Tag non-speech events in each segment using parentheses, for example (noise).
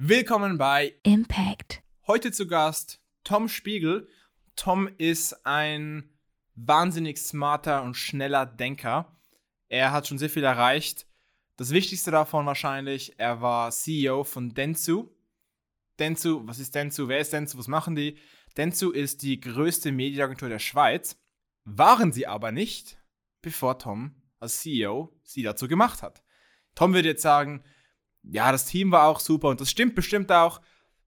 Willkommen bei Impact. Heute zu Gast Tom Spiegel. Tom ist ein wahnsinnig smarter und schneller Denker. Er hat schon sehr viel erreicht. Das Wichtigste davon wahrscheinlich, er war CEO von Dentsu. Dentsu, was ist Dentsu? Wer ist Dentsu? Was machen die? Dentsu ist die größte Medienagentur der Schweiz. Waren sie aber nicht, bevor Tom als CEO sie dazu gemacht hat. Tom würde jetzt sagen, ja, das Team war auch super und das stimmt bestimmt auch.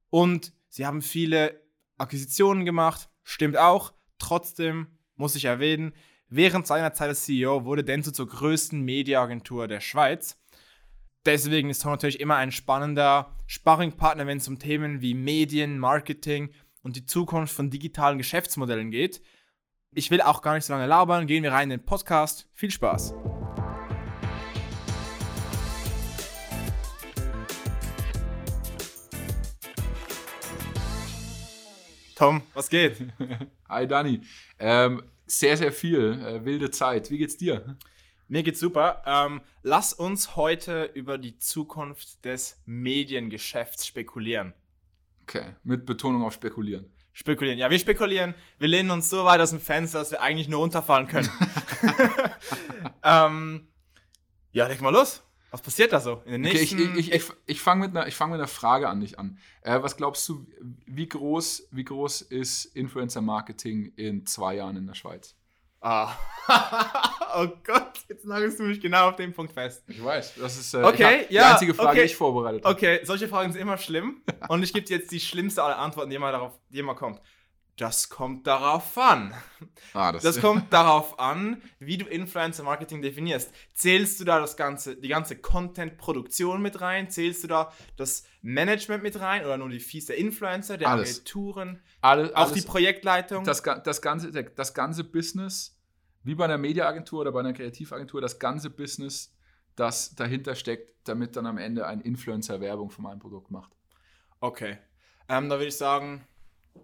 Und sie haben viele Akquisitionen gemacht, stimmt auch. Trotzdem muss ich erwähnen, während seiner Zeit als CEO wurde Denso zur größten Mediaagentur der Schweiz. Deswegen ist Tom natürlich immer ein spannender Sparringpartner, wenn es um Themen wie Medien, Marketing und die Zukunft von digitalen Geschäftsmodellen geht. Ich will auch gar nicht so lange labern, gehen wir rein in den Podcast. Viel Spaß! Tom, was geht? (laughs) Hi Dani. Ähm, sehr, sehr viel. Äh, wilde Zeit. Wie geht's dir? Mir geht's super. Ähm, lass uns heute über die Zukunft des Mediengeschäfts spekulieren. Okay, mit Betonung auf spekulieren. Spekulieren. Ja, wir spekulieren. Wir lehnen uns so weit aus dem Fenster, dass wir eigentlich nur runterfallen können. (laughs) (laughs) ähm, ja, leg mal los. Was passiert da so in den nächsten... Okay, ich, ich, ich, ich fange mit, einer, fang mit einer Frage an dich an. Äh, was glaubst du, wie groß, wie groß ist Influencer-Marketing in zwei Jahren in der Schweiz? Ah. (laughs) oh Gott, jetzt nagelst du mich genau auf den Punkt fest. Ich weiß, das ist äh, okay, die einzige Frage, okay. die ich vorbereitet habe. Okay, solche Fragen sind immer schlimm. Und ich gebe dir jetzt die schlimmste aller Antworten, die immer, darauf, die immer kommt. Das kommt darauf an. Ah, das, das kommt darauf an, wie du Influencer Marketing definierst. Zählst du da das ganze, die ganze Content-Produktion mit rein? Zählst du da das Management mit rein oder nur die Fees der Influencer, der alles. Agenturen, alles, auch die Projektleitung? Das, das, ganze, das ganze Business, wie bei einer Mediaagentur oder bei einer Kreativagentur, das ganze Business, das dahinter steckt, damit dann am Ende ein Influencer Werbung von meinem Produkt macht. Okay. Ähm, da würde ich sagen,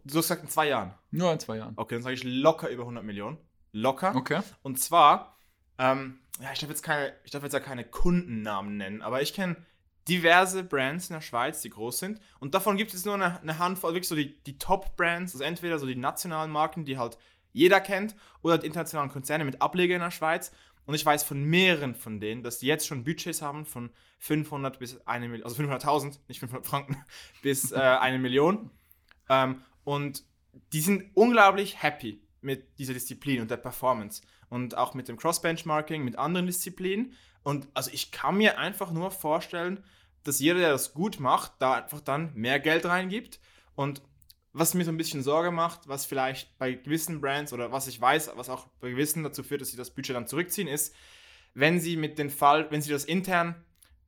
Du hast gesagt in zwei Jahren? Nur in zwei Jahren. Okay, dann sage ich locker über 100 Millionen. Locker. Okay. Und zwar, ähm, ja, ich darf jetzt keine, ich darf jetzt ja keine Kundennamen nennen, aber ich kenne diverse Brands in der Schweiz, die groß sind. Und davon gibt es nur eine, eine Handvoll, wirklich so die, die Top-Brands, also entweder so die nationalen Marken, die halt jeder kennt, oder die internationalen Konzerne mit Ableger in der Schweiz. Und ich weiß von mehreren von denen, dass die jetzt schon Budgets haben von 500 bis eine Million, also 500.000, nicht 500 Franken, (laughs) bis äh, eine Million. Ähm, und die sind unglaublich happy mit dieser Disziplin und der Performance. Und auch mit dem Cross-Benchmarking, mit anderen Disziplinen. Und also ich kann mir einfach nur vorstellen, dass jeder, der das gut macht, da einfach dann mehr Geld reingibt. Und was mir so ein bisschen Sorge macht, was vielleicht bei gewissen Brands oder was ich weiß, was auch bei gewissen dazu führt, dass sie das Budget dann zurückziehen, ist, wenn sie mit den Fall, wenn sie das intern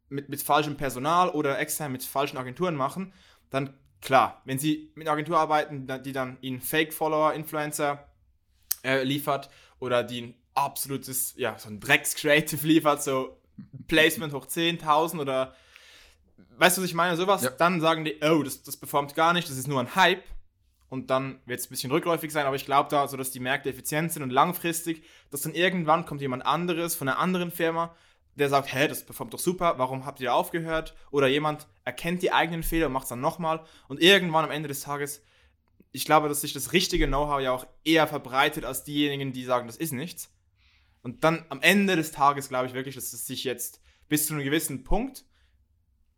mit, mit falschem Personal oder extern mit falschen Agenturen machen, dann Klar, wenn Sie mit einer Agentur arbeiten, die dann Ihnen Fake-Follower, Influencer äh, liefert oder die ein absolutes, ja, so ein Drecks-Creative liefert, so Placement hoch 10.000 oder weißt du, was ich meine, sowas, ja. dann sagen die, oh, das, das performt gar nicht, das ist nur ein Hype und dann wird es ein bisschen rückläufig sein, aber ich glaube da, so dass die Märkte effizient sind und langfristig, dass dann irgendwann kommt jemand anderes von einer anderen Firma, der sagt, hä, das performt doch super, warum habt ihr aufgehört? Oder jemand erkennt die eigenen Fehler und macht es dann nochmal. Und irgendwann am Ende des Tages, ich glaube, dass sich das richtige Know-how ja auch eher verbreitet als diejenigen, die sagen, das ist nichts. Und dann am Ende des Tages glaube ich wirklich, dass es sich jetzt bis zu einem gewissen Punkt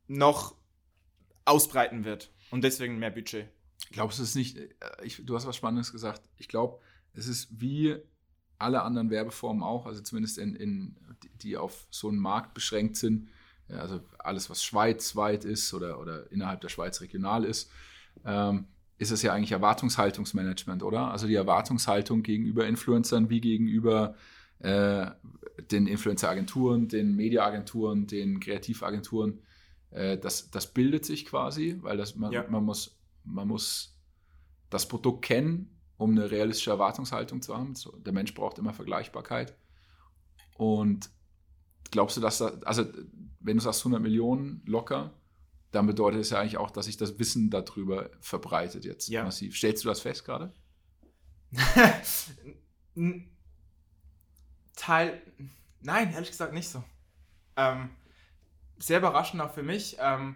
noch ausbreiten wird. Und deswegen mehr Budget. Glaubst du es nicht? Äh, ich, du hast was Spannendes gesagt. Ich glaube, es ist wie alle anderen Werbeformen auch, also zumindest in, in die auf so einen Markt beschränkt sind, also alles, was schweizweit ist oder, oder innerhalb der Schweiz regional ist, ähm, ist es ja eigentlich Erwartungshaltungsmanagement, oder? Also die Erwartungshaltung gegenüber Influencern wie gegenüber äh, den Influencer-Agenturen, den Media-Agenturen, den Kreativagenturen, äh, das, das bildet sich quasi, weil das, man, ja. man, muss, man muss das Produkt kennen, um eine realistische Erwartungshaltung zu haben. So, der Mensch braucht immer Vergleichbarkeit. Und glaubst du, dass da, also wenn du sagst 100 Millionen locker, dann bedeutet es ja eigentlich auch, dass sich das Wissen darüber verbreitet jetzt ja. massiv. Stellst du das fest gerade? (laughs) Teil, nein, ehrlich gesagt nicht so. Ähm, sehr überraschend auch für mich. Ähm,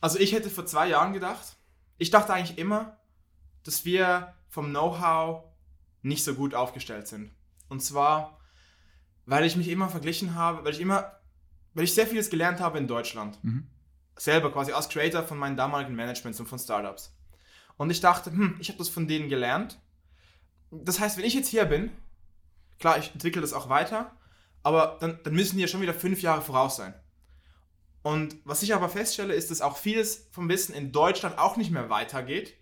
Also ich hätte vor zwei Jahren gedacht, ich dachte eigentlich immer, dass wir vom Know-how nicht so gut aufgestellt sind. Und zwar, weil ich mich immer verglichen habe, weil ich immer, weil ich sehr vieles gelernt habe in Deutschland. Mhm. Selber quasi als Creator von meinen damaligen Managements und von Startups. Und ich dachte, hm, ich habe das von denen gelernt. Das heißt, wenn ich jetzt hier bin, klar, ich entwickle das auch weiter, aber dann, dann müssen die ja schon wieder fünf Jahre voraus sein. Und was ich aber feststelle, ist, dass auch vieles vom Wissen in Deutschland auch nicht mehr weitergeht,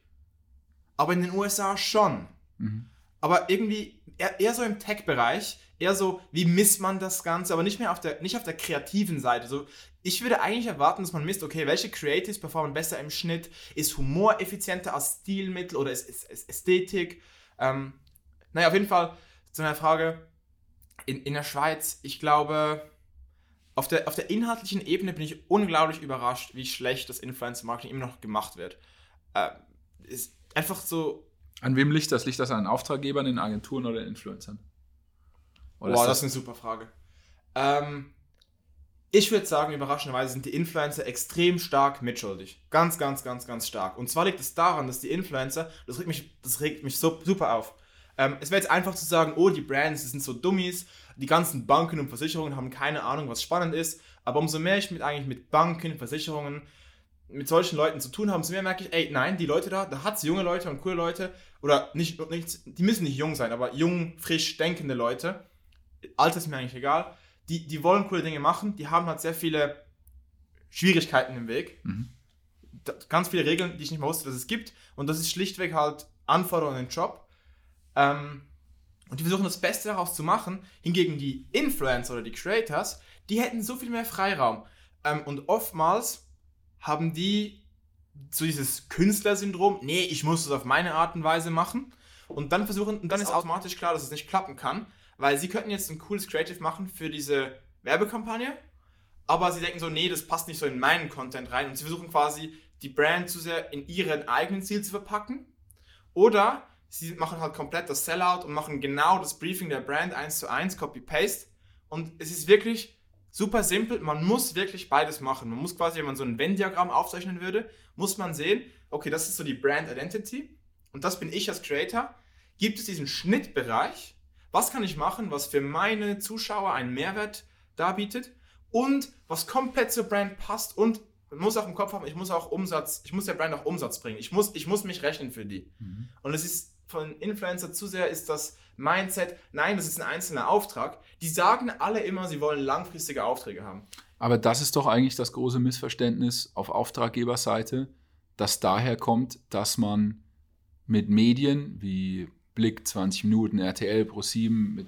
aber in den USA schon. Mhm. Aber irgendwie eher, eher so im Tech-Bereich, eher so, wie misst man das Ganze, aber nicht mehr auf der, nicht auf der kreativen Seite. So, ich würde eigentlich erwarten, dass man misst, okay, welche Creatives performen besser im Schnitt, ist Humor effizienter als Stilmittel oder ist, ist, ist Ästhetik. Ähm, naja, auf jeden Fall zu meiner Frage, in, in der Schweiz, ich glaube, auf der, auf der inhaltlichen Ebene bin ich unglaublich überrascht, wie schlecht das Influencer-Marketing immer noch gemacht wird. Äh, ist einfach so. An wem liegt das? Liegt das an Auftraggebern, in Agenturen oder in Influencern? Oder Boah, ist das ist eine super Frage. Ähm, ich würde sagen, überraschenderweise sind die Influencer extrem stark mitschuldig. Ganz, ganz, ganz, ganz stark. Und zwar liegt es daran, dass die Influencer, das regt mich, das regt mich so super auf. Ähm, es wäre jetzt einfach zu sagen, oh, die Brands, die sind so Dummies, die ganzen Banken und Versicherungen haben keine Ahnung, was spannend ist. Aber umso mehr ich mit eigentlich mit Banken, Versicherungen, mit solchen Leuten zu tun habe, umso mehr merke ich, ey, nein, die Leute da, da hat es junge Leute und coole Leute, oder nicht, nicht, die müssen nicht jung sein, aber jung, frisch denkende Leute, Alter ist mir eigentlich egal, die, die wollen coole Dinge machen, die haben halt sehr viele Schwierigkeiten im Weg. Mhm. Da, ganz viele Regeln, die ich nicht mehr wusste, dass es gibt. Und das ist schlichtweg halt Anforderungen im Job. Ähm, und die versuchen das Beste daraus zu machen. Hingegen die Influencer oder die Creators, die hätten so viel mehr Freiraum. Ähm, und oftmals haben die so dieses Künstlersyndrom, nee, ich muss das auf meine Art und Weise machen. Und dann versuchen, und dann ist automatisch klar, dass es nicht klappen kann, weil sie könnten jetzt ein cooles Creative machen für diese Werbekampagne, aber sie denken so, nee, das passt nicht so in meinen Content rein. Und sie versuchen quasi, die Brand zu sehr in ihren eigenen Ziel zu verpacken. Oder sie machen halt komplett das Sellout und machen genau das Briefing der Brand eins zu eins, Copy-Paste. Und es ist wirklich super simpel. Man muss wirklich beides machen. Man muss quasi, wenn man so ein Venn-Diagramm aufzeichnen würde, muss man sehen, okay, das ist so die Brand Identity und das bin ich als Creator. Gibt es diesen Schnittbereich? Was kann ich machen, was für meine Zuschauer einen Mehrwert darbietet und was komplett zur Brand passt und man muss auch im Kopf haben, ich muss auch Umsatz, ich muss der Brand auch Umsatz bringen. Ich muss, ich muss mich rechnen für die. Mhm. Und es ist von Influencer zu sehr ist das Mindset, nein, das ist ein einzelner Auftrag. Die sagen alle immer, sie wollen langfristige Aufträge haben. Aber das ist doch eigentlich das große Missverständnis auf Auftraggeberseite, das daher kommt, dass man mit Medien wie Blick 20 Minuten, RTL, Pro7, mit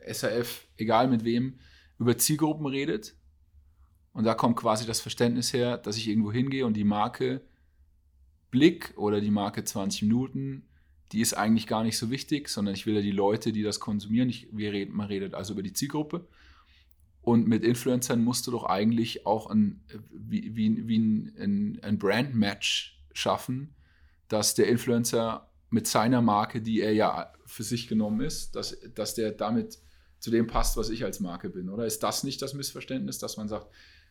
SRF, egal mit wem, über Zielgruppen redet. Und da kommt quasi das Verständnis her, dass ich irgendwo hingehe und die Marke Blick oder die Marke 20 Minuten, die ist eigentlich gar nicht so wichtig, sondern ich will ja die Leute, die das konsumieren. Ich, wir reden, man redet also über die Zielgruppe. Und mit Influencern musst du doch eigentlich auch ein, wie, wie, wie ein, ein Brand-Match schaffen, dass der Influencer mit seiner Marke, die er ja für sich genommen ist, dass, dass der damit zu dem passt, was ich als Marke bin. Oder ist das nicht das Missverständnis, dass man sagt,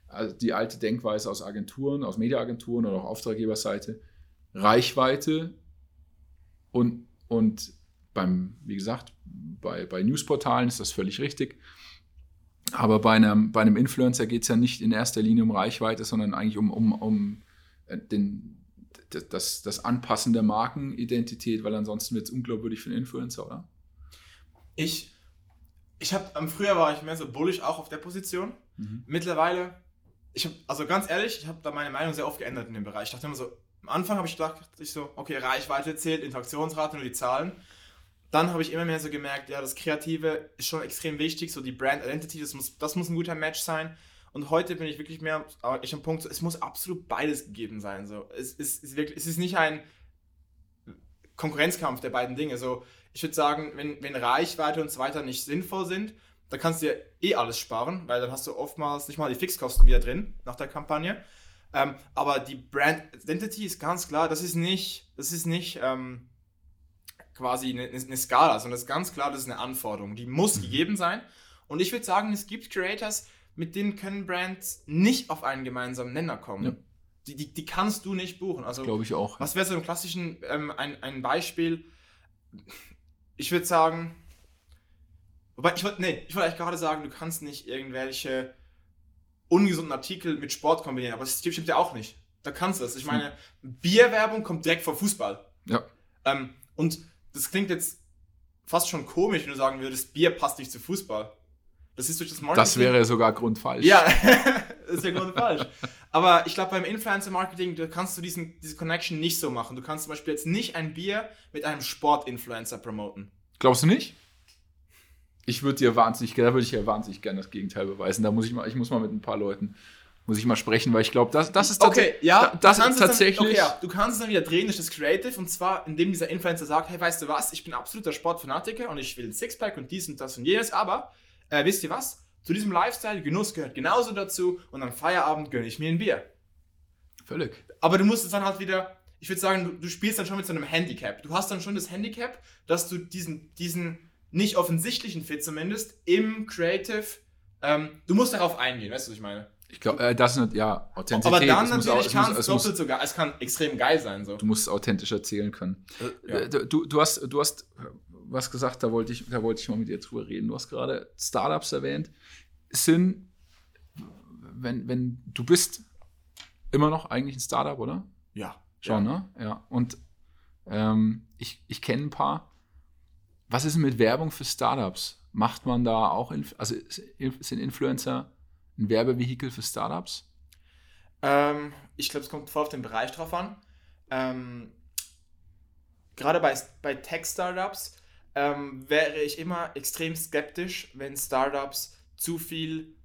also die alte Denkweise aus Agenturen, aus Mediaagenturen oder auch Auftraggeberseite, Reichweite und, und beim, wie gesagt, bei, bei Newsportalen ist das völlig richtig. Aber bei einem, bei einem Influencer geht es ja nicht in erster Linie um Reichweite, sondern eigentlich um, um, um den, das, das Anpassen der Markenidentität, weil ansonsten wird es unglaubwürdig für einen Influencer, oder? Ich, ich habe, am früher war ich mehr so bullish auch auf der Position. Mhm. Mittlerweile, ich habe, also ganz ehrlich, ich habe da meine Meinung sehr oft geändert in dem Bereich. Ich dachte immer so, am Anfang habe ich gedacht, ich so, okay, Reichweite zählt, Interaktionsrate, nur die Zahlen. Dann habe ich immer mehr so gemerkt, ja, das Kreative ist schon extrem wichtig, so die Brand Identity, das muss, das muss ein guter Match sein. Und heute bin ich wirklich mehr, aber ich am Punkt, so, es muss absolut beides gegeben sein. So. Es, es, ist wirklich, es ist nicht ein Konkurrenzkampf der beiden Dinge. So, ich würde sagen, wenn, wenn Reichweite und so weiter nicht sinnvoll sind, dann kannst du dir eh alles sparen, weil dann hast du oftmals nicht mal die Fixkosten wieder drin nach der Kampagne. Ähm, aber die Brand Identity ist ganz klar, das ist nicht, das ist nicht ähm, quasi eine, eine, Skala, sondern das ist ganz klar, das ist eine Anforderung. Die muss mhm. gegeben sein. Und ich würde sagen, es gibt Creators, mit denen können Brands nicht auf einen gemeinsamen Nenner kommen. Ja. Die, die, die kannst du nicht buchen. Also, Glaube ich auch. was wäre so im klassischen, ähm, ein, ein Beispiel? Ich würde sagen, wobei, ich wollte, nee, ich wollte eigentlich gerade sagen, du kannst nicht irgendwelche ungesunden Artikel mit Sport kombinieren, aber das stimmt ja auch nicht. Da kannst du es. Ich meine, Bierwerbung kommt direkt vor Fußball. Ja. Ähm, und das klingt jetzt fast schon komisch, wenn du sagen würdest, Bier passt nicht zu Fußball. Das ist durch das Marketing. Das wäre sogar grundfalsch. Ja, (laughs) das wäre gerade falsch. Aber ich glaube, beim Influencer-Marketing, da kannst du diesen, diese Connection nicht so machen. Du kannst zum Beispiel jetzt nicht ein Bier mit einem Sport-Influencer promoten. Glaubst du nicht? Ich würde dir wahnsinnig, da würde ich ja wahnsinnig gerne das Gegenteil beweisen. Da muss ich mal, ich muss mal mit ein paar Leuten, muss ich mal sprechen, weil ich glaube, das, das ist Okay, ja, da- das ist tatsächlich. Dann, okay, ja, du kannst es dann wieder drehen durch das Creative und zwar, indem dieser Influencer sagt, hey, weißt du was, ich bin absoluter Sportfanatiker und ich will ein Sixpack und dies und das und jenes, aber äh, wisst ihr was? Zu diesem Lifestyle, Genuss gehört genauso dazu und am Feierabend gönne ich mir ein Bier. Völlig. Aber du musst es dann halt wieder, ich würde sagen, du, du spielst dann schon mit so einem Handicap. Du hast dann schon das Handicap, dass du diesen, diesen nicht offensichtlichen Fit zumindest im Creative, ähm, du musst darauf eingehen, weißt du, was ich meine? Ich glaube, äh, das ist ja, Authentizität. Aber dann es natürlich kann es doppelt sogar, es kann extrem geil sein, so. Du musst es authentisch erzählen können. Ja. Äh, Du, du, hast, du hast was gesagt, da wollte, ich, da wollte ich mal mit dir drüber reden. Du hast gerade Startups erwähnt. Sind, wenn, wenn du bist immer noch eigentlich ein Startup, oder? Ja. Schon, ja. ne? Ja. Und ähm, ich, ich kenne ein paar. Was ist mit Werbung für Startups? Macht man da auch, also sind Influencer ein Werbevehikel für Startups? Ähm, ich glaube, es kommt voll auf den Bereich drauf an. Ähm, gerade bei, bei Tech-Startups ähm, wäre ich immer extrem skeptisch, wenn Startups zu viel,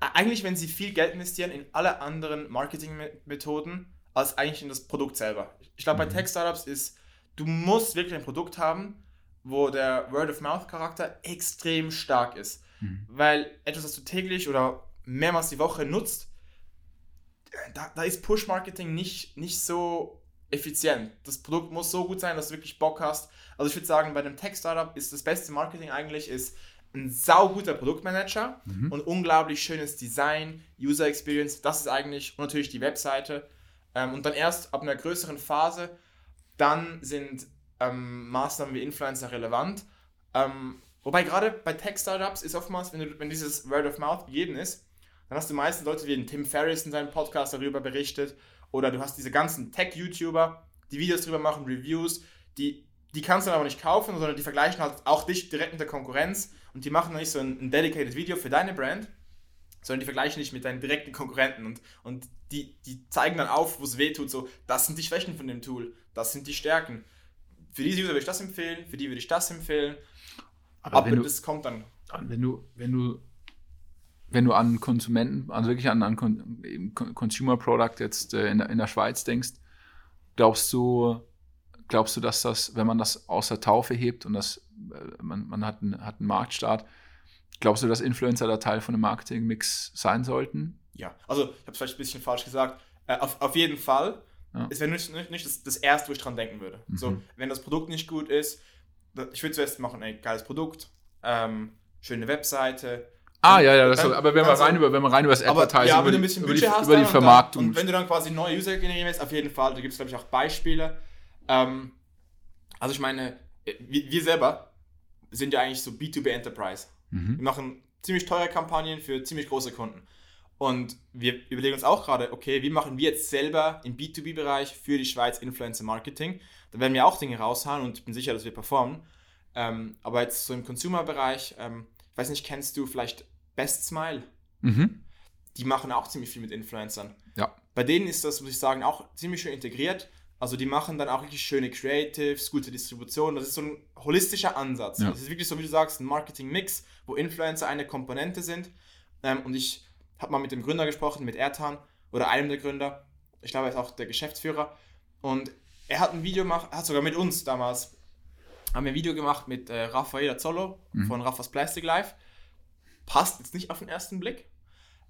äh, eigentlich wenn sie viel Geld investieren in alle anderen Marketingmethoden, als eigentlich in das Produkt selber. Ich glaube, bei Mhm. Tech-Startups ist, du musst wirklich ein Produkt haben, wo der Word-of-Mouth-Charakter extrem stark ist. Mhm. Weil etwas, das du täglich oder mehrmals die Woche nutzt, da, da ist Push-Marketing nicht, nicht so effizient. Das Produkt muss so gut sein, dass du wirklich Bock hast. Also ich würde sagen, bei einem Tech-Startup ist das beste Marketing eigentlich ist ein sauguter Produktmanager Mhm. und unglaublich schönes Design, User Experience. Das ist eigentlich und natürlich die Webseite. Ähm, und dann erst ab einer größeren Phase, dann sind ähm, Maßnahmen wie Influencer relevant. Ähm, wobei gerade bei Tech-Startups ist oftmals, wenn, du, wenn dieses Word of Mouth gegeben ist, dann hast du meistens Leute wie den Tim Ferriss in seinem Podcast darüber berichtet. Oder du hast diese ganzen Tech-YouTuber, die Videos darüber machen, Reviews, die, die kannst du dann aber nicht kaufen, sondern die vergleichen halt auch dich direkt mit der Konkurrenz. Und die machen dann nicht so ein, ein dedicated Video für deine Brand, sondern die vergleichen dich mit deinen direkten Konkurrenten. Und, und die, die zeigen dann auf, wo es weh tut, so, das sind die Schwächen von dem Tool, das sind die Stärken. Für diese User würde ich das empfehlen, für die würde ich das empfehlen, aber, wenn du, das kommt dann. wenn du, wenn du, wenn du an Konsumenten, also wirklich an, an Consumer Product jetzt äh, in, der, in der Schweiz denkst, glaubst du, glaubst du, dass das, wenn man das außer Taufe hebt und das, äh, man, man hat, einen, hat einen Marktstart, glaubst du, dass Influencer da Teil von einem Marketingmix sein sollten? Ja, also ich habe es vielleicht ein bisschen falsch gesagt. Äh, auf, auf jeden Fall. Ja. Es wäre nicht, nicht, nicht das, das Erste, wo ich dran denken würde. Mhm. So, wenn das Produkt nicht gut ist, ich würde zuerst machen, ey, geiles Produkt, ähm, schöne Webseite. Ah, ja, ja, das Dann- aber wenn wir so- rein über, wenn wir rein über das Aber Advertising, ja, über, die, ein bisschen über, die, über die Vermarktung. Und, und wenn du dann quasi neue User generieren willst, auf jeden Fall, da gibt es, glaube ich, auch Beispiele. Ähm, also ich meine, äh, wir, wir selber sind ja eigentlich so B2B Enterprise. Wir mhm. machen ziemlich teure Kampagnen für ziemlich große Kunden. Und wir überlegen uns auch gerade, okay, wie machen wir jetzt selber im B2B-Bereich für die Schweiz Influencer Marketing? Da werden wir auch Dinge raushauen und ich bin sicher, dass wir performen. Ähm, aber jetzt so im Consumer-Bereich, ähm, ich weiß nicht, kennst du vielleicht Best Smile? Mhm. Die machen auch ziemlich viel mit Influencern. Ja. Bei denen ist das, muss ich sagen, auch ziemlich schön integriert. Also die machen dann auch wirklich schöne Creatives, gute Distribution. Das ist so ein holistischer Ansatz. Ja. Das ist wirklich so, wie du sagst, ein Marketing-Mix, wo Influencer eine Komponente sind. Ähm, und ich habe mal mit dem Gründer gesprochen, mit Ertan oder einem der Gründer. Ich glaube, er ist auch der Geschäftsführer. Und er hat ein Video gemacht, hat sogar mit uns damals, haben wir ein Video gemacht mit äh, Raffaella Zollo Mhm. von Raffas Plastic Life. Passt jetzt nicht auf den ersten Blick.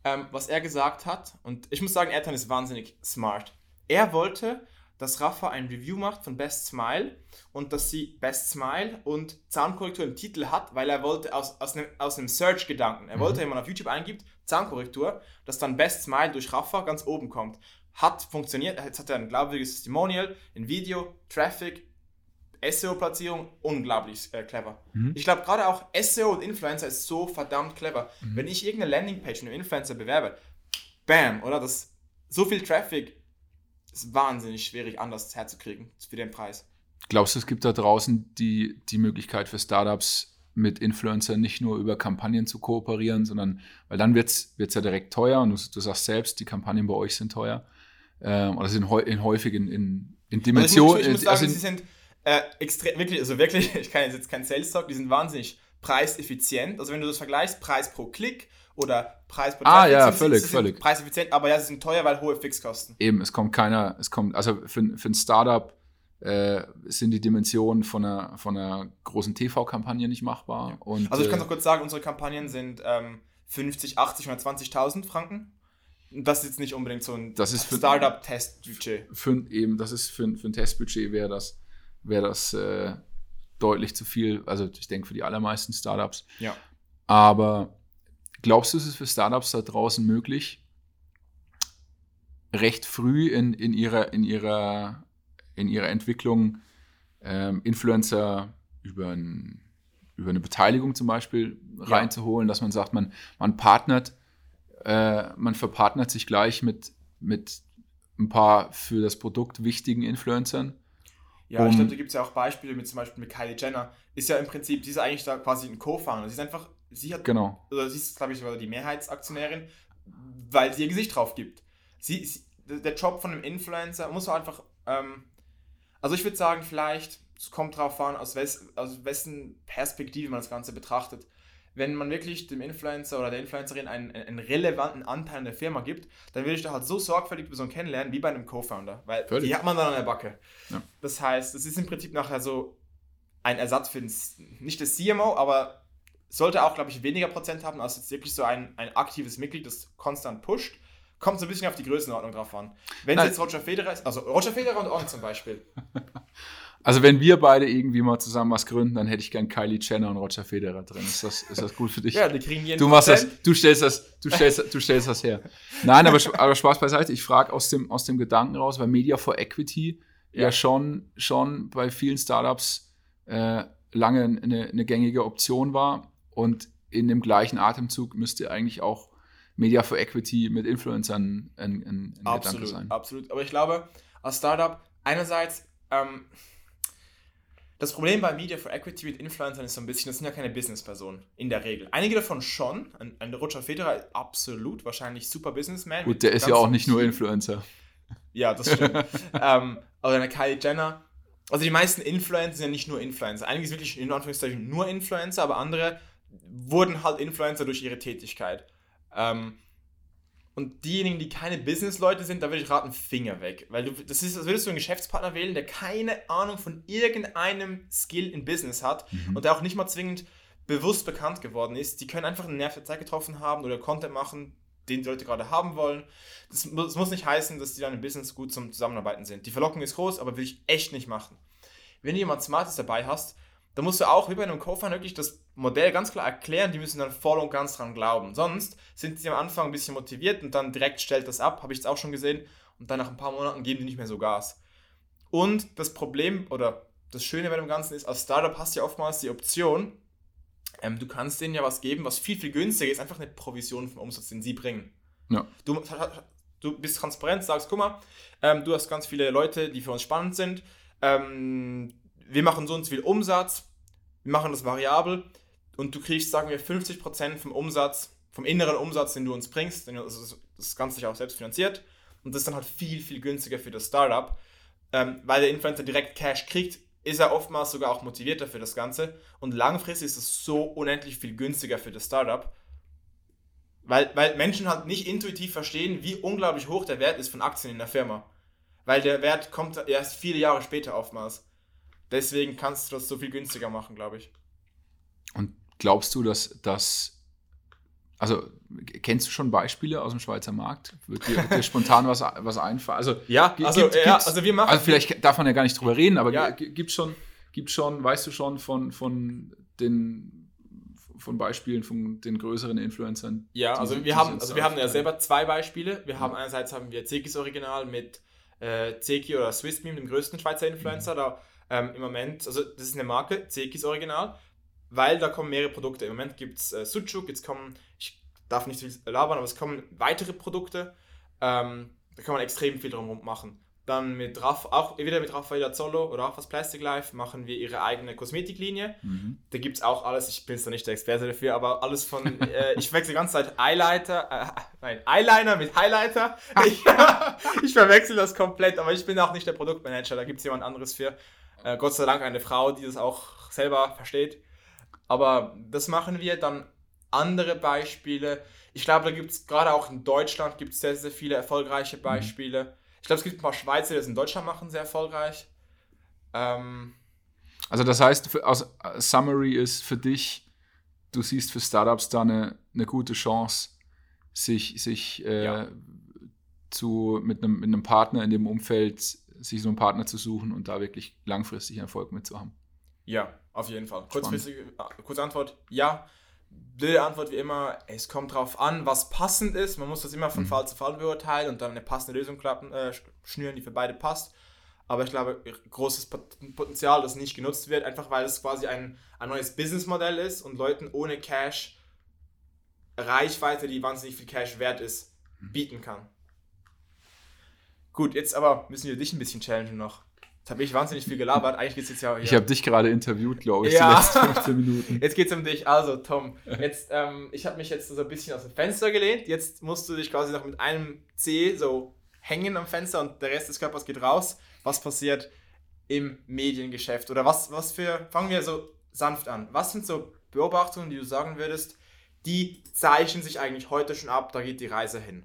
Ähm, was er gesagt hat, und ich muss sagen, Ertan ist wahnsinnig smart. Er wollte, dass Rafa ein Review macht von Best Smile und dass sie Best Smile und Zahnkorrektur im Titel hat, weil er wollte aus, aus, einem, aus einem Search-Gedanken, er Mhm. wollte, wenn man auf YouTube eingibt, Zahnkorrektur, dass dann Best Smile durch Rafa ganz oben kommt. hat funktioniert. Jetzt hat er ein glaubwürdiges Testimonial, ein Video, Traffic, SEO-Platzierung, unglaublich äh, clever. Mhm. Ich glaube, gerade auch SEO und Influencer ist so verdammt clever. Wenn ich irgendeine Landingpage mit einem Influencer bewerbe, bam, oder? Das, so viel Traffic ist wahnsinnig schwierig anders herzukriegen für den Preis. Glaubst du, es gibt da draußen die, die Möglichkeit für Startups mit Influencern nicht nur über Kampagnen zu kooperieren, sondern, weil dann wird es ja direkt teuer und du, du sagst selbst, die Kampagnen bei euch sind teuer. Ähm, oder sind in, häufig in, in, in Dimensionen. Also ich, muss, ich muss sagen, also sie sind äh, extrem, wirklich, also wirklich, (laughs) ich kann jetzt kein Sales Talk, die sind wahnsinnig preiseffizient. Also wenn du das vergleichst, Preis pro Klick oder Preis pro Ah, Traffic, ja, sind, völlig, sind völlig. preiseffizient, aber ja, sie sind teuer, weil hohe Fixkosten. eben, es kommt keiner, es kommt, also für, für ein Startup äh, sind die Dimensionen von einer, von einer großen TV-Kampagne nicht machbar. Und, Also ich kann äh, noch kurz sagen, unsere Kampagnen sind ähm, 50, 80, 120.000 Franken. Das ist jetzt nicht unbedingt so ein Das ist für- Startup-Testbudget. für, ein- eben, das ist für, für ein Testbudget wäre das, wäre das äh, deutlich zu viel. Also ich denke für die allermeisten Startups. Ja. Aber glaubst du, es ist für Startups da draußen möglich, recht früh in, in, ihrer, in, ihrer, in ihrer Entwicklung ähm, Influencer über, ein, über eine Beteiligung zum Beispiel reinzuholen, dass man sagt, man, man partnert, äh, man verpartnert sich gleich mit, mit ein paar für das Produkt wichtigen Influencern. Ja, ich Um- glaube, da gibt es ja auch Beispiele mit zum Beispiel mit Kylie Jenner. Ist ja im Prinzip, sie ist eigentlich da quasi ein Co-Founder. Sie ist einfach, sie hat, Genau. oder sie ist, glaube ich, sogar die Mehrheitsaktionärin, weil sie ihr Gesicht drauf gibt. Sie, sie, der Job von einem Influencer muss man einfach, ähm, also ich würde sagen, vielleicht, es kommt drauf an, aus, wes, aus wessen Perspektive man das Ganze betrachtet. Wenn man wirklich dem Influencer oder der Influencerin einen, einen relevanten Anteil an der Firma gibt, dann würde ich da halt so sorgfältig Person kennenlernen, wie bei einem Co-Founder. Weil Völlig. die hat man dann an der Backe. Ja. Das heißt, es ist im Prinzip nachher so ein Ersatz für den, nicht das CMO, aber sollte auch, glaube ich, weniger Prozent haben, als jetzt wirklich so ein, ein aktives Mitglied, das konstant pusht. Kommt so ein bisschen auf die Größenordnung drauf an. Wenn es jetzt Roger Federer ist, also Roger Federer und On zum Beispiel. (laughs) Also wenn wir beide irgendwie mal zusammen was gründen, dann hätte ich gern Kylie Jenner und Roger Federer drin. Ist das, ist das gut für dich? Ja, die kriegen jeden Du machst das, Prozent. du stellst das, du stellst, du stellst das her. Nein, aber, aber Spaß beiseite. Ich frage aus dem, aus dem Gedanken raus, weil Media for Equity ja, Ja. schon, schon bei vielen Startups äh, lange eine, eine gängige Option war und in dem gleichen Atemzug müsste eigentlich auch Media for Equity mit Influencern ein, ein, ein Gedanke Absolut, sein. absolut. Aber ich glaube, als Startup, einerseits, ähm, das Problem bei Media for Equity mit Influencern ist so ein bisschen, das sind ja keine Businesspersonen, in der Regel. Einige davon schon, ein, ein Roger Federer absolut, wahrscheinlich super Businessman. Gut, der ist ja auch nicht nur Influencer. Ja, das stimmt. (laughs) ähm, oder eine Kylie Jenner. Also die meisten Influencer sind ja nicht nur Influencer. Einige sind wirklich in Anführungszeichen nur Influencer, aber andere wurden halt Influencer durch ihre Tätigkeit. Ähm, und diejenigen, die keine Business-Leute sind, da würde ich raten, Finger weg. Weil du, das ist, als würdest du einen Geschäftspartner wählen, der keine Ahnung von irgendeinem Skill in Business hat Mhm. und der auch nicht mal zwingend bewusst bekannt geworden ist. Die können einfach einen Nerv der Zeit getroffen haben oder Content machen, den die Leute gerade haben wollen. Das, das muss nicht heißen, dass die dann im Business gut zum Zusammenarbeiten sind. Die Verlockung ist groß, aber will ich echt nicht machen. Wenn du jemand Smartes dabei hast, dann musst du auch wie bei einem Co-Founder wirklich das Modell ganz klar erklären, die müssen dann voll und ganz dran glauben. Sonst sind sie am Anfang ein bisschen motiviert und dann direkt stellt das ab, habe ich jetzt auch schon gesehen, und dann nach ein paar Monaten geben die nicht mehr so Gas. Und das Problem oder das Schöne bei dem Ganzen ist, als Startup hast du ja oftmals die Option, ähm, du kannst denen ja was geben, was viel, viel günstiger ist, einfach eine Provision vom Umsatz, den sie bringen. Ja. Du, du bist transparent, sagst, guck mal, ähm, du hast ganz viele Leute, die für uns spannend sind, ähm, wir machen so und so viel Umsatz, wir machen das variabel und du kriegst, sagen wir, 50% vom Umsatz, vom inneren Umsatz, den du uns bringst, denn das, das Ganze sich auch selbst finanziert und das ist dann halt viel, viel günstiger für das Startup, ähm, weil der Influencer direkt Cash kriegt, ist er oftmals sogar auch motivierter für das Ganze und langfristig ist es so unendlich viel günstiger für das Startup, weil, weil Menschen halt nicht intuitiv verstehen, wie unglaublich hoch der Wert ist von Aktien in der Firma. Weil der Wert kommt erst viele Jahre später oftmals. Deswegen kannst du das so viel günstiger machen, glaube ich. Und glaubst du, dass das, also kennst du schon Beispiele aus dem Schweizer Markt? Wird dir, wird dir spontan was, was einfallen? Also, Ja, also, gibt- ja, also wir machen. also vielleicht darf man ja gar nicht drüber reden, aber Ja. gibt schon, gibt schon, weißt du schon von, von den von Beispielen von den größeren Influencern? Ja, also die- wir haben, also wir haben ja selber zwei Beispiele. Wir haben einerseits haben wir Zekis Original mit äh, Zeki oder Swissmeme, dem größten Schweizer Influencer. Da ähm, im Moment, also das ist eine Marke, Zekis Original, weil da kommen mehrere Produkte. Im Moment gibt es äh, Sucuk, jetzt kommen, ich darf nicht viel labern, aber es kommen weitere Produkte. Ähm, da kann man extrem viel drum machen. Dann mit Raff, auch wieder mit Raffaella Zollo oder Raffas Plastic Life machen wir ihre eigene Kosmetiklinie. Mhm. Da gibt es auch alles, ich bin jetzt noch nicht der Experte dafür, aber alles von, äh, ich wechsle die ganze Zeit Eyelighter, äh, nein, Eyeliner mit Highlighter. Ich, (laughs) ich verwechsel das komplett, aber ich bin auch nicht der Produktmanager, da gibt es jemand anderes für. Äh, Gott sei Dank eine Frau, die das auch selber versteht. Aber das machen wir. Dann andere Beispiele. Ich glaube, da gibt es gerade auch in Deutschland gibt es sehr, sehr viele erfolgreiche Beispiele. Ich glaube, es gibt ein paar Schweizer, die das in Deutschland machen, sehr erfolgreich. Ähm, Also das heißt, für, aus, äh, Summary ist für dich, du siehst für Startups da eine, eine gute Chance, sich, sich äh, Ja. zu, mit, einem, mit einem Partner in dem Umfeld, sich so einen Partner zu suchen und da wirklich langfristig Erfolg mitzuhaben. Ja, auf jeden Fall. Kurzfristige äh, kurze Antwort, ja. Blöde Antwort wie immer, es kommt drauf an, was passend ist. Man muss das immer von Mhm. Fall zu Fall beurteilen und dann eine passende Lösung klappen, äh, sch- schnüren, die für beide passt. Aber ich glaube, großes Pot- Potenzial, das nicht genutzt wird, einfach weil es quasi ein, ein neues Businessmodell ist und Leuten ohne Cash Reichweite, die wahnsinnig viel Cash wert ist, bieten kann. Gut, jetzt aber müssen wir dich ein bisschen challengen noch. Jetzt habe ich wahnsinnig viel gelabert. Eigentlich geht es jetzt ja hier. Ich habe dich gerade interviewt, glaube ich, Ja. die letzten 15 Minuten. Jetzt geht's um dich. Also, Tom, jetzt, ähm, ich habe mich jetzt so ein bisschen aus dem Fenster gelehnt. Jetzt musst du dich quasi noch mit einem C so hängen am Fenster und der Rest des Körpers geht raus. Was passiert im Mediengeschäft? Oder was, was für, fangen wir so sanft an. Was sind so Beobachtungen, die du sagen würdest, die zeichnen sich eigentlich heute schon ab, da geht die Reise hin?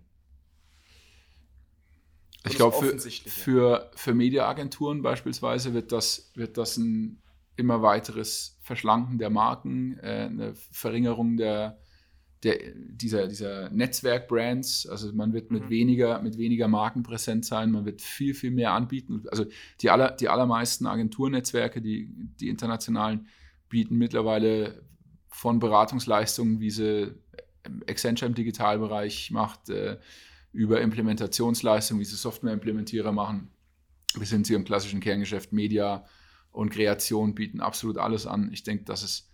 Ich glaube, für, für, für Mediaagenturen beispielsweise wird das, wird das ein immer weiteres Verschlanken der Marken, äh, eine Verringerung der, der, dieser, dieser Netzwerkbrands. Also man wird mit, Mhm. weniger, mit weniger Marken präsent sein, man wird viel, viel mehr anbieten. Also die, aller, die allermeisten Agenturnetzwerke, die, die internationalen, bieten mittlerweile von Beratungsleistungen, wie sie Accenture im Digitalbereich macht, äh, über Implementationsleistungen, wie sie Softwareimplementierer machen, bis hin zu ihrem klassischen Kerngeschäft Media und Kreation bieten absolut alles an. Ich denke, dass es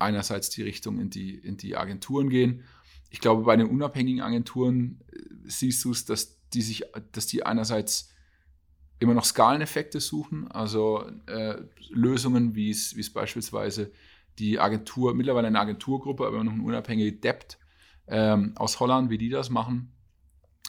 einerseits die Richtung in die, in die Agenturen gehen. Ich glaube, bei den unabhängigen Agenturen äh, siehst du es, dass die sich, dass die einerseits immer noch Skaleneffekte suchen, also äh, Lösungen, wie es, wie es beispielsweise die Agentur, mittlerweile eine Agenturgruppe, aber noch eine unabhängige Debt ähm, aus Holland, wie die das machen,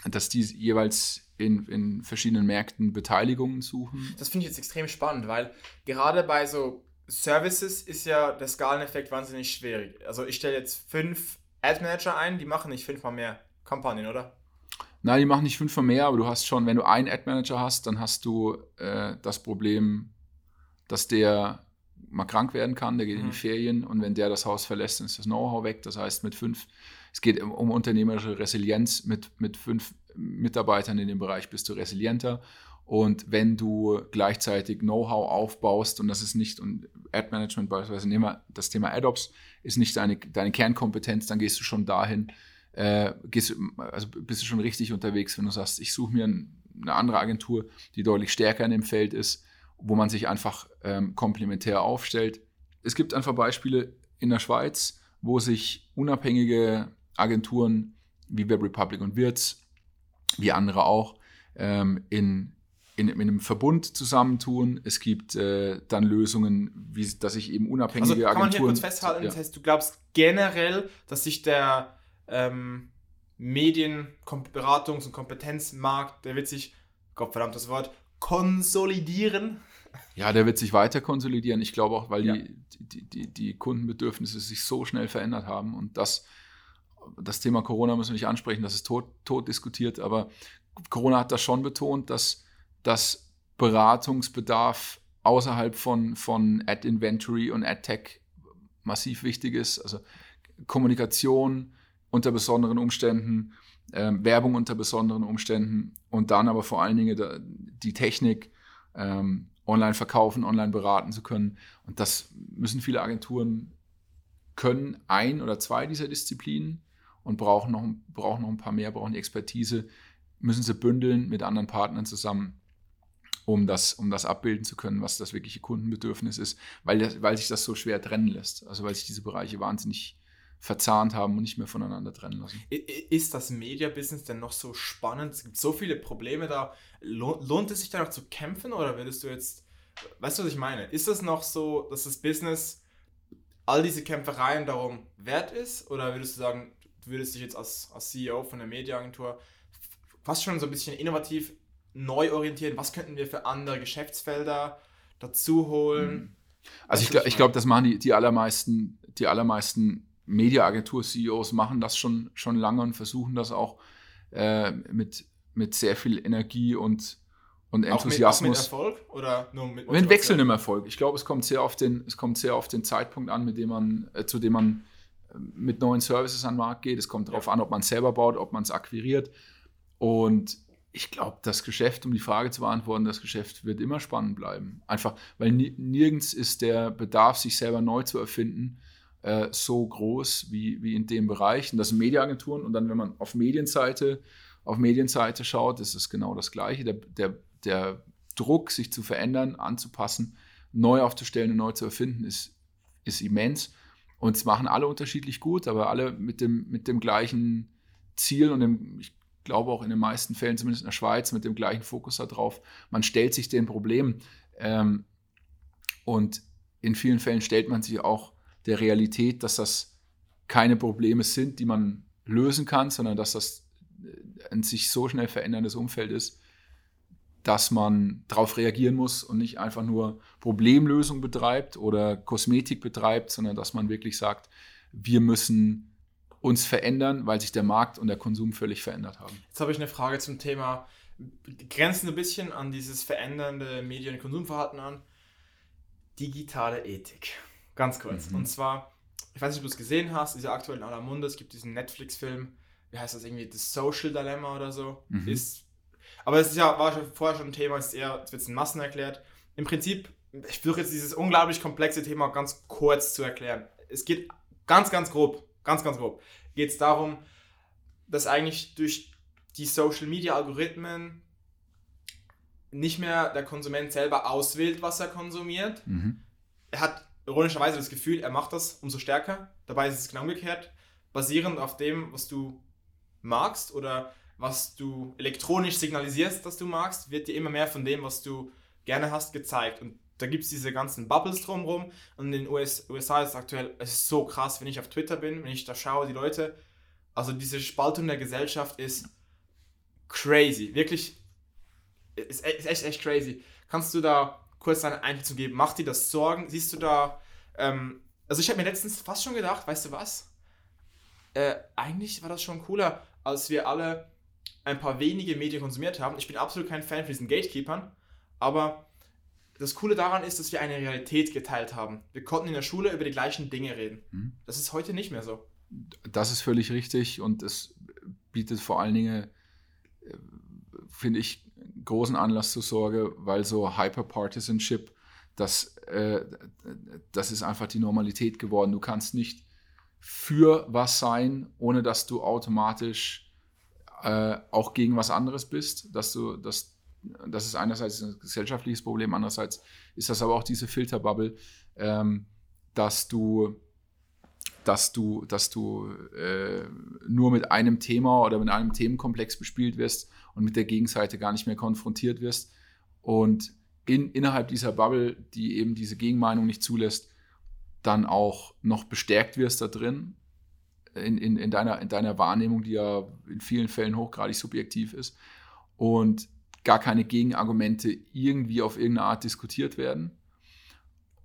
dass die jeweils in, in verschiedenen Märkten Beteiligungen suchen. Das finde ich jetzt extrem spannend, weil gerade bei so Services ist ja der Skaleneffekt wahnsinnig schwierig. Also ich stelle jetzt fünf Ad-Manager ein, die machen nicht fünfmal mehr Kampagnen, oder? Nein, die machen nicht fünfmal mehr, aber du hast schon, wenn du einen Ad-Manager hast, dann hast du äh, das Problem, dass der mal krank werden kann, der geht in Mhm. die Ferien und wenn der das Haus verlässt, dann ist das Know-how weg. Das heißt, mit fünf, es geht um, unternehmerische Resilienz, mit, mit fünf Mitarbeitern in dem Bereich bist du resilienter. Und wenn du gleichzeitig Know-how aufbaust, und das ist nicht, und Ad-Management beispielsweise, nehmen wir das Thema Ad-Ops, ist nicht deine, deine Kernkompetenz, dann gehst du schon dahin, äh, gehst, also bist du schon richtig unterwegs, wenn du sagst, ich suche mir ein, eine andere Agentur, die deutlich stärker in dem Feld ist, wo man sich einfach ähm, komplementär aufstellt. Es gibt einfach Beispiele in der Schweiz, wo sich unabhängige Agenturen wie Web Republic und Wirtz, wie andere auch, ähm, in, in, in einem Verbund zusammentun. Es gibt äh, dann Lösungen, wie, dass sich eben Also unabhängige kann man hier Agenturen. kurz festhalten, Ja. das heißt, du glaubst generell, dass sich der ähm, Medien-, Beratungs- und Kompetenzmarkt, der wird sich, Gottverdammt das Wort, konsolidieren. Ja, der wird sich weiter konsolidieren. Ich glaube auch, weil Ja. die, die, die, die Kundenbedürfnisse sich so schnell verändert haben. Und das, das Thema Corona müssen wir nicht ansprechen, das ist tot, tot diskutiert. Aber Corona hat das schon betont, dass, dass Beratungsbedarf außerhalb von, von Ad-Inventory und Ad-Tech massiv wichtig ist. Also Kommunikation unter besonderen Umständen, ähm, Werbung unter besonderen Umständen und dann aber vor allen Dingen da, die Technik, ähm, online verkaufen, online beraten zu können. Und das müssen viele Agenturen können ein oder zwei dieser Disziplinen und brauchen noch, brauchen noch ein paar mehr, brauchen die Expertise, müssen sie bündeln mit anderen Partnern zusammen, um das, um das abbilden zu können, was das wirkliche Kundenbedürfnis ist, weil, das, weil sich das so schwer trennen lässt. Also weil sich diese Bereiche wahnsinnig verzahnt haben und nicht mehr voneinander trennen lassen. Ist das Media-Business denn noch so spannend? Es gibt so viele Probleme da. Lohnt es sich da noch zu kämpfen oder würdest du jetzt, weißt du, was ich meine? Ist das noch so, dass das Business all diese Kämpfereien darum wert ist? Oder würdest du sagen, du würdest dich jetzt als, als CEO von der Mediaagentur fast schon so ein bisschen innovativ neu orientieren? Was könnten wir für andere Geschäftsfelder dazu holen? Mhm. Also ich, ich glaube, das machen die, die allermeisten, die allermeisten Mediaagentur-CEOs machen das schon, schon lange und versuchen das auch äh, mit, mit sehr viel Energie und, und Enthusiasmus. Auch mit, auch mit Erfolg oder nur mit Mit wechselndem Erfolg. Ich glaube, es kommt sehr auf den, es kommt sehr auf den Zeitpunkt an, mit dem man, äh, zu dem man mit neuen Services an den Markt geht. Es kommt darauf an, ob man es selber baut, ob man es akquiriert. Und ich glaube, das Geschäft, um die Frage zu beantworten, das Geschäft wird immer spannend bleiben. Einfach, weil nirgends ist der Bedarf, sich selber neu zu erfinden, äh, so groß wie, wie in dem Bereich. Und das sind Mediaagenturen. Und dann, wenn man auf Medienseite, auf Medienseite schaut, ist es genau das Gleiche. Der, der, der Druck, sich zu verändern, anzupassen, neu aufzustellen und neu zu erfinden, ist, ist immens. Und es machen alle unterschiedlich gut, aber alle mit dem, mit dem gleichen Ziel und dem, ich glaube auch in den meisten Fällen, zumindest in der Schweiz, mit dem gleichen Fokus darauf. Man stellt sich den Problemen ähm, und in vielen Fällen stellt man sich auch der Realität, dass das keine Probleme sind, die man lösen kann, sondern dass das ein sich so schnell veränderndes Umfeld ist, dass man darauf reagieren muss und nicht einfach nur Problemlösung betreibt oder Kosmetik betreibt, sondern dass man wirklich sagt, wir müssen uns verändern, weil sich der Markt und der Konsum völlig verändert haben. Jetzt habe ich eine Frage zum Thema, grenzen ein bisschen an dieses verändernde Medien- und Konsumverhalten an. Digitale Ethik. Ganz kurz. Mhm. Und zwar, ich weiß nicht, ob du es gesehen hast, dieser aktuell in aller Munde, es gibt diesen Netflix-Film, wie heißt das irgendwie, The Social Dilemma oder so. Mhm. Ist, aber es ist ja, war schon vorher schon ein Thema, es ist eher, es wird in Massen erklärt. Im Prinzip, ich versuche jetzt dieses unglaublich komplexe Thema ganz kurz zu erklären. Es geht ganz, ganz grob, ganz, ganz grob, geht es darum, dass eigentlich durch die Social Media Algorithmen nicht mehr der Konsument selber auswählt, was er konsumiert. Mhm. Er hat ironischerweise das Gefühl, er macht das umso stärker. Dabei ist es genau umgekehrt. Basierend auf dem, was du magst oder was du elektronisch signalisierst, dass du magst, wird dir immer mehr von dem, was du gerne hast, gezeigt. Und da gibt es diese ganzen Bubbles drumherum. Und in den US, USA ist es aktuell, es ist so krass, wenn ich auf Twitter bin, wenn ich da schaue, die Leute, also diese Spaltung der Gesellschaft ist crazy. Wirklich, ist, ist echt, echt crazy. Kannst du da kurz deine Einschätzung geben. Macht dir das Sorgen? Siehst du da, ähm, also ich habe mir letztens fast schon gedacht, weißt du was? Äh, eigentlich war das schon cooler, als wir alle ein paar wenige Medien konsumiert haben. Ich bin absolut kein Fan von diesen Gatekeepern, aber das Coole daran ist, dass wir eine Realität geteilt haben. Wir konnten in der Schule über die gleichen Dinge reden. Mhm. Das ist heute nicht mehr so. Das ist völlig richtig und es bietet vor allen Dingen, äh, finde ich, großen Anlass zur Sorge, weil so Hyperpartisanship, das, äh, das ist einfach die Normalität geworden. Du kannst nicht für was sein, ohne dass du automatisch äh, auch gegen was anderes bist. Dass du, das, das ist einerseits ein gesellschaftliches Problem, andererseits ist das aber auch diese Filterbubble, ähm, dass du dass du, dass du äh, nur mit einem Thema oder mit einem Themenkomplex bespielt wirst und mit der Gegenseite gar nicht mehr konfrontiert wirst. Und in, innerhalb dieser Bubble, die eben diese Gegenmeinung nicht zulässt, dann auch noch bestärkt wirst da drin, in, in, in, deiner, in deiner Wahrnehmung, die ja in vielen Fällen hochgradig subjektiv ist, und gar keine Gegenargumente irgendwie auf irgendeine Art diskutiert werden.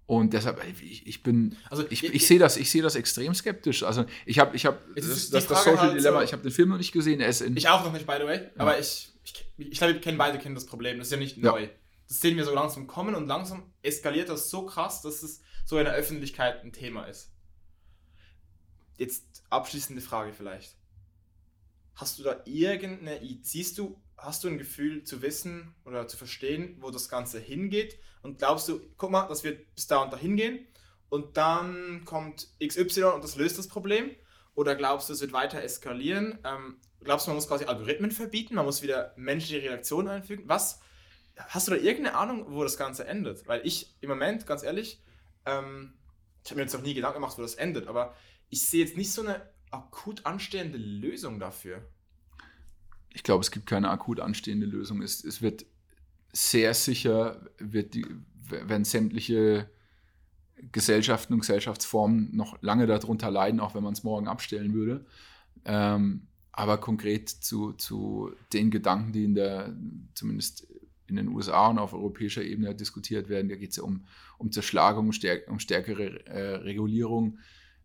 Und deshalb, ich, ich bin, also ich, ich, ich sehe das, ich sehe das extrem skeptisch. Also ich habe, ich habe das, das, das, Social halt Dilemma, so, ich habe den Film noch nicht gesehen. Er ist in, ich auch noch nicht, by the way. Ja. Aber ich, ich, ich glaube, wir kennen beide kennen das Problem. Das ist ja nicht ja. neu. Das sehen wir so langsam kommen und langsam eskaliert das so krass, dass es so in der Öffentlichkeit ein Thema ist. Jetzt abschließende Frage vielleicht. Hast du da irgendeine, siehst du, hast du ein Gefühl zu wissen oder zu verstehen, wo das Ganze hingeht? Und glaubst du, guck mal, das wird bis da und da hingehen und dann kommt XY und das löst das Problem? Oder glaubst du, es wird weiter eskalieren? Ähm, glaubst du, man muss quasi Algorithmen verbieten? Man muss wieder menschliche Reaktionen einfügen? Was? Hast du da irgendeine Ahnung, wo das Ganze endet? Weil ich im Moment, ganz ehrlich, ähm, ich habe mir jetzt noch nie Gedanken gemacht, wo das endet, aber ich sehe jetzt nicht so eine akut anstehende Lösung dafür. Ich glaube, es gibt keine akut anstehende Lösung. Es, es wird sehr sicher, wird die, werden sämtliche Gesellschaften und Gesellschaftsformen noch lange darunter leiden, auch wenn man es morgen abstellen würde. Ähm, aber konkret zu, zu den Gedanken, die in der, zumindest in den USA und auf europäischer Ebene diskutiert werden, da geht es ja um, um Zerschlagung, um, stärk um stärkere äh, Regulierung.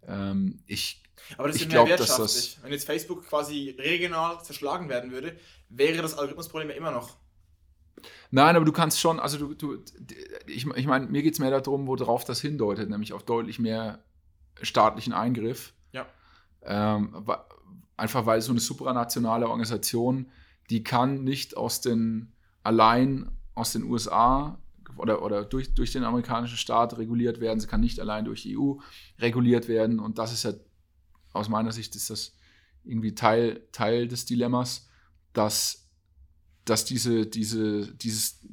Ähm, ich aber das ist ja mehr wirtschaftlich. Wenn jetzt Facebook quasi regional zerschlagen werden würde, wäre das Algorithmusproblem ja immer noch Nein, aber du kannst schon, also du, du ich, ich meine, mir geht es mehr darum, worauf das hindeutet, nämlich auf deutlich mehr staatlichen Eingriff. Ja. Ähm, einfach weil so eine supranationale Organisation, die kann nicht aus den, allein aus den USA oder, oder durch, durch den amerikanischen Staat reguliert werden, sie kann nicht allein durch die EU reguliert werden und das ist ja, aus meiner Sicht ist das irgendwie Teil, Teil des Dilemmas, dass dass diese, diese, dieses,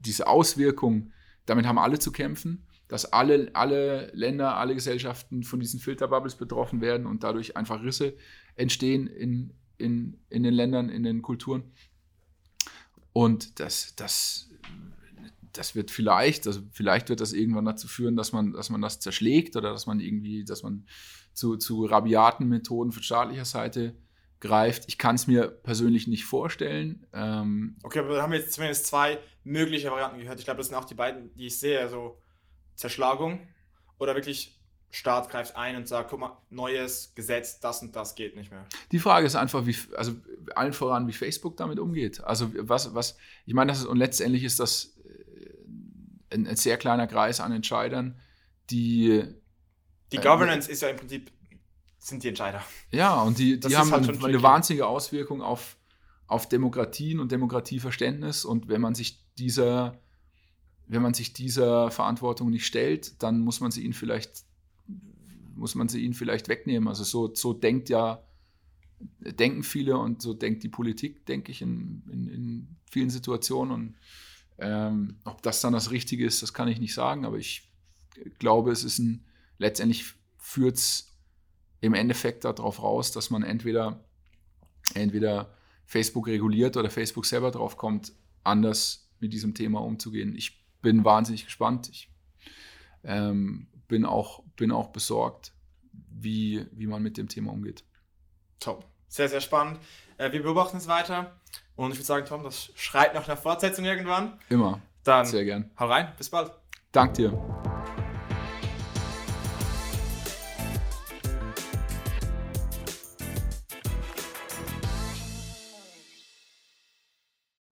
diese Auswirkung, damit haben alle zu kämpfen, dass alle, alle Länder, alle Gesellschaften von diesen Filterbubbles betroffen werden und dadurch einfach Risse entstehen in, in, in den Ländern, in den Kulturen. Und das, das, das wird vielleicht, also vielleicht wird das irgendwann dazu führen, dass man, dass man das zerschlägt oder dass man irgendwie, dass man zu, zu rabiaten Methoden von staatlicher Seite greift. Ich kann es mir persönlich nicht vorstellen. Ähm, okay, aber da haben wir jetzt zumindest zwei mögliche Varianten gehört. Ich glaube, das sind auch die beiden, die ich sehe. Also Zerschlagung oder wirklich Staat greift ein und sagt, guck mal, neues Gesetz, das und das geht nicht mehr. Die Frage ist einfach, wie, also allen voran, wie Facebook damit umgeht. Also was, was, ich meine, das ist, und letztendlich ist das äh, ein, ein sehr kleiner Kreis an Entscheidern, die die äh, Governance ist ja im Prinzip sind die Entscheider. Ja, und die, die haben halt eine, eine wahnsinnige Auswirkung auf, auf Demokratien und Demokratieverständnis. Und wenn man sich dieser, wenn man sich dieser Verantwortung nicht stellt, dann muss man sie ihnen vielleicht, muss man sie ihnen vielleicht wegnehmen. Also so, so denkt ja, denken viele und so denkt die Politik, denke ich, in, in, in vielen Situationen. Und ähm, ob das dann das Richtige ist, das kann ich nicht sagen, aber ich glaube, es ist ein, letztendlich führt es im Endeffekt darauf raus, dass man entweder, entweder Facebook reguliert oder Facebook selber drauf kommt, anders mit diesem Thema umzugehen. Ich bin wahnsinnig gespannt. Ich ähm, bin, auch, bin auch besorgt, wie, wie man mit dem Thema umgeht. Top. Sehr, sehr spannend. Äh, wir beobachten es weiter. Und ich würde sagen, Tom, das schreit nach einer Fortsetzung irgendwann. Immer. Dann sehr gern. Hau rein. Bis bald. Dank dir.